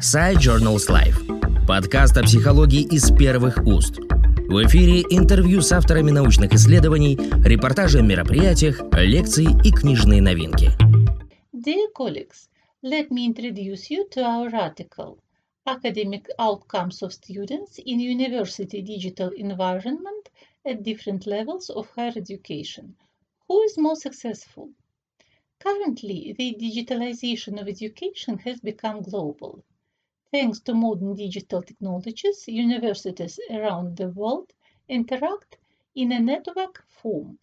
Side Journals Life. Подкаст о психологии из первых уст. В эфире интервью с авторами научных исследований, репортажи о мероприятиях, лекции и книжные новинки. Dear colleagues, let me introduce you to our article Academic Outcomes of Students in University Digital Environment at Different Levels of Higher Education. Who is more successful? Currently, the digitalization of education has become global. Thanks to modern digital technologies, universities around the world interact in a network form,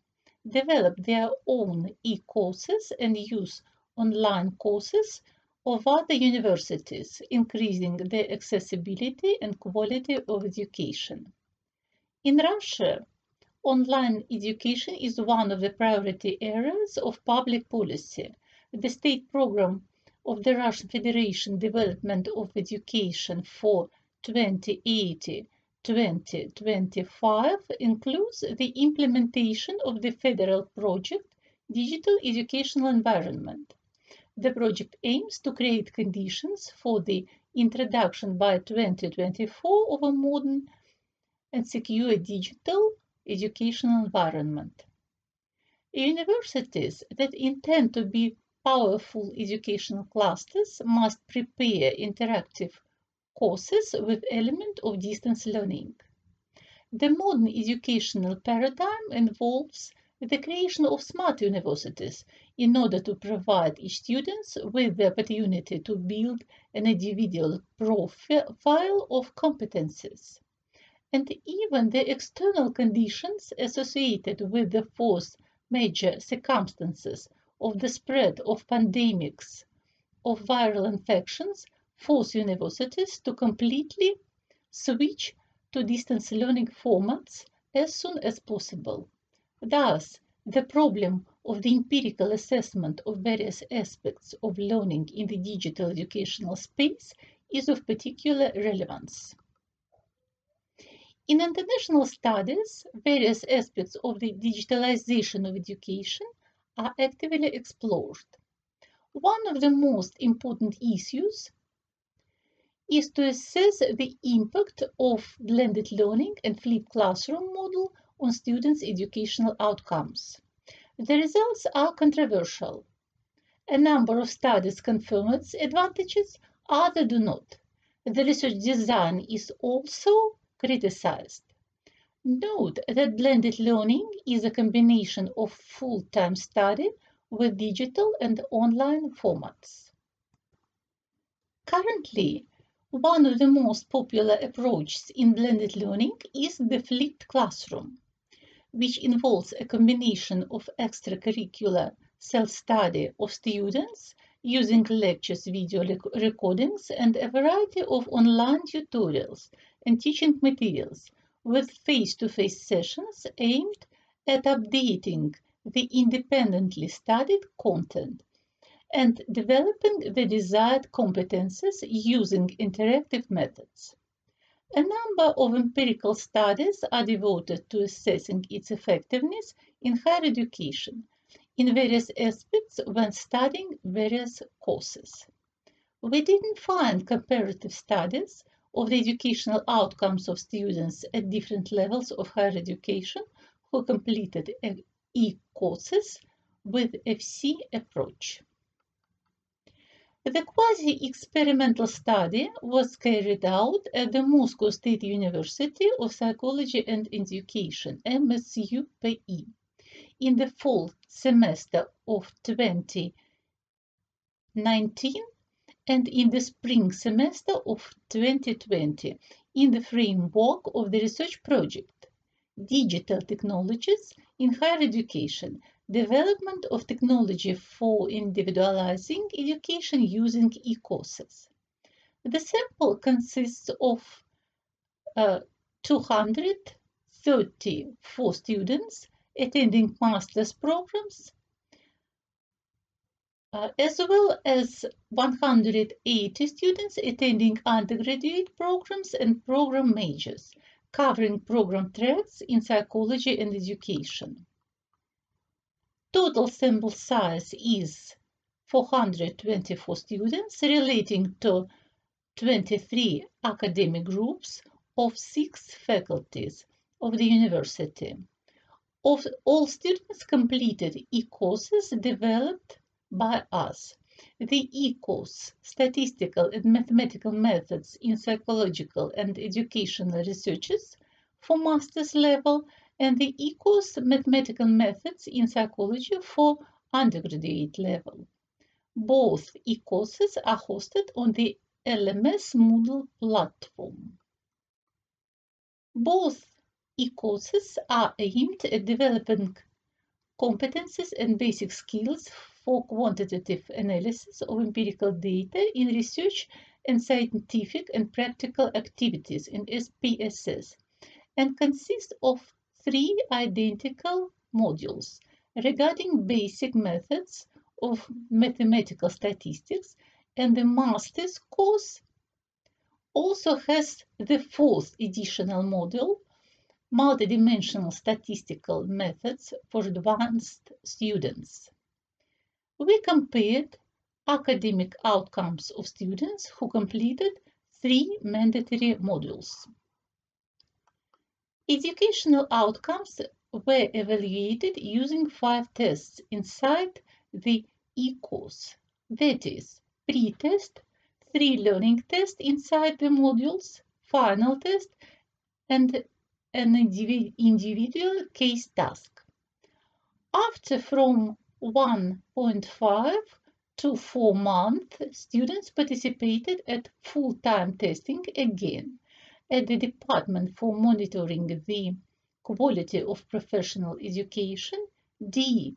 develop their own e-courses and use online courses of other universities, increasing the accessibility and quality of education. In Russia, online education is one of the priority areas of public policy. The state program of the Russian Federation Development of Education for 2080-2025 includes the implementation of the federal project Digital Educational Environment. The project aims to create conditions for the introduction by 2024 of a modern and secure digital educational environment. Universities that intend to be powerful educational clusters must prepare interactive courses with element of distance learning. The modern educational paradigm involves the creation of smart universities in order to provide students with the opportunity to build an individual profile of competences and even the external conditions associated with the force majeure circumstances of the spread of pandemics of viral infections force universities to completely switch to distance learning formats as soon as possible. Thus, the problem of the empirical assessment of various aspects of learning in the digital educational space is of particular relevance. In international studies, various aspects of the digitalization of education are actively explored. One of the most important issues is to assess the impact of blended learning and flipped classroom model on students' educational outcomes. The results are controversial. A number of studies confirm its advantages, others do not. The research design is also criticized. Note that blended learning is a combination of full-time study with digital and online formats. Currently, one of the most popular approaches in blended learning is the flipped classroom, which involves a combination of extracurricular self-study of students using lectures, video recordings, and a variety of online tutorials and teaching materials with face-to-face sessions aimed at updating the independently studied content and developing the desired competences using interactive methods. A number of empirical studies are devoted to assessing its effectiveness in higher education in various aspects when studying various courses. We didn't find comparative studies of the educational outcomes of students at different levels of higher education who completed e-courses with FC approach. The quasi-experimental study was carried out at the Moscow State University of Psychology and Education, MSUPE, in the fall semester of 2019 and in the spring semester of 2020 in the framework of the research project Digital Technologies in Higher Education Development of Technology for Individualizing Education Using E-Courses. The sample consists of uh, 234 students attending master's programs, uh, as well as 180 students attending undergraduate programs and program majors, covering program tracks in psychology and education. Total sample size is 424 students relating to 23 academic groups of six faculties of the university. Of all students completed e-courses developed by us. The e-course, Statistical and Mathematical Methods in Psychological and Educational Researches for master's level and the e-course Mathematical Methods in Psychology for undergraduate level. Both e-courses are hosted on the LMS Moodle platform. Both e-courses are aimed at developing competences and basic skills for quantitative analysis of empirical data in research and scientific and practical activities in SPSS and consists of three identical modules regarding basic methods of mathematical statistics and the master's course also has the fourth additional module multidimensional statistical methods for advanced students. We compared academic outcomes of students who completed three mandatory modules. Educational outcomes were evaluated using five tests inside the e-course, that is, pre-test, three learning tests inside the modules, final test, and an individual case task. After from 1.5 to 4 months, students participated at full-time testing again at the Department for Monitoring the Quality of Professional Education, DMQPE,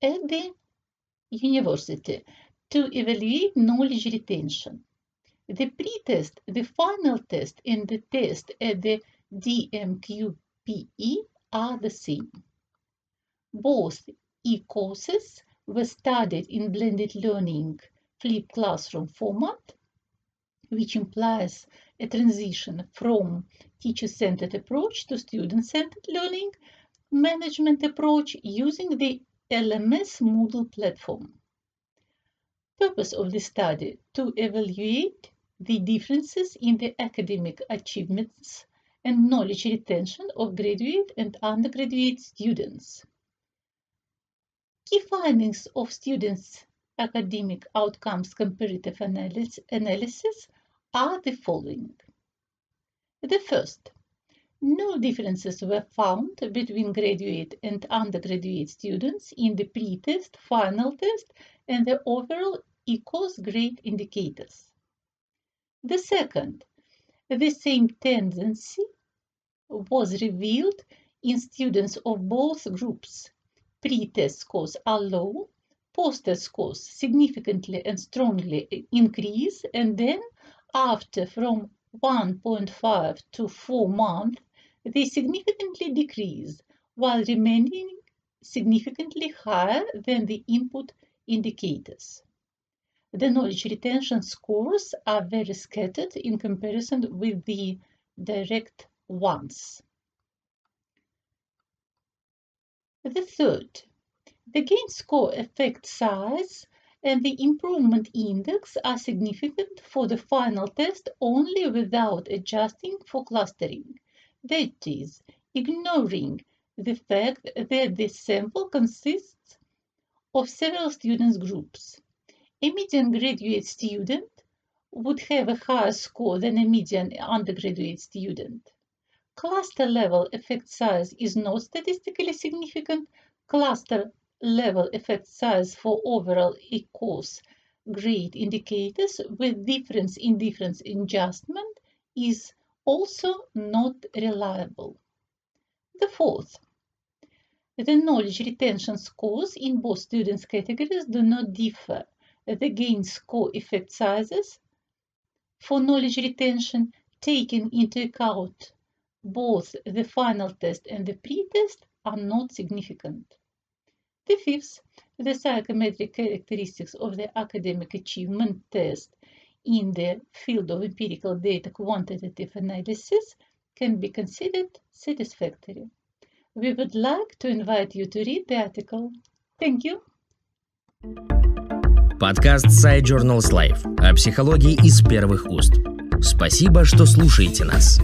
at the university to evaluate knowledge retention. The pre-test, the final test, and the test at the DMQPE are the same. Both e-courses were studied in blended learning flipped classroom format which implies a transition from teacher-centered approach to student-centered learning management approach using the LMS Moodle platform. Purpose of the study to evaluate the differences in the academic achievements and knowledge retention of graduate and undergraduate students. Key findings of students' academic outcomes comparative analysis are the following. The first, no differences were found between graduate and undergraduate students in the pre-test, final test, and the overall e-course grade indicators. The second, the same tendency was revealed in students of both groups. Pre-test scores are low, post-test scores significantly and strongly increase, and then after from 1.5 to 4 months, they significantly decrease while remaining significantly higher than the input indicators. The knowledge retention scores are very scattered in comparison with the direct ones. The third, the gain score effect size and the improvement index are significant for the final test only without adjusting for clustering, that is, ignoring the fact that the sample consists of several students groups. A median graduate student would have a higher score than a median undergraduate student. Cluster level effect size is not statistically significant. Cluster level effect size for overall e-course grade indicators with difference in difference adjustment is also not reliable. The fourth, the knowledge retention scores in both students categories do not differ. The gain score effect sizes for knowledge retention taking into account both the final test and the pre-test are not significant. The fifth, the psychometric characteristics of the academic achievement test in the field of empirical data quantitative analysis can be considered satisfactory. We would like to invite you to read the article. Thank you. Подкаст Side Journals Life о психологии из первых уст. Спасибо, что слушаете нас.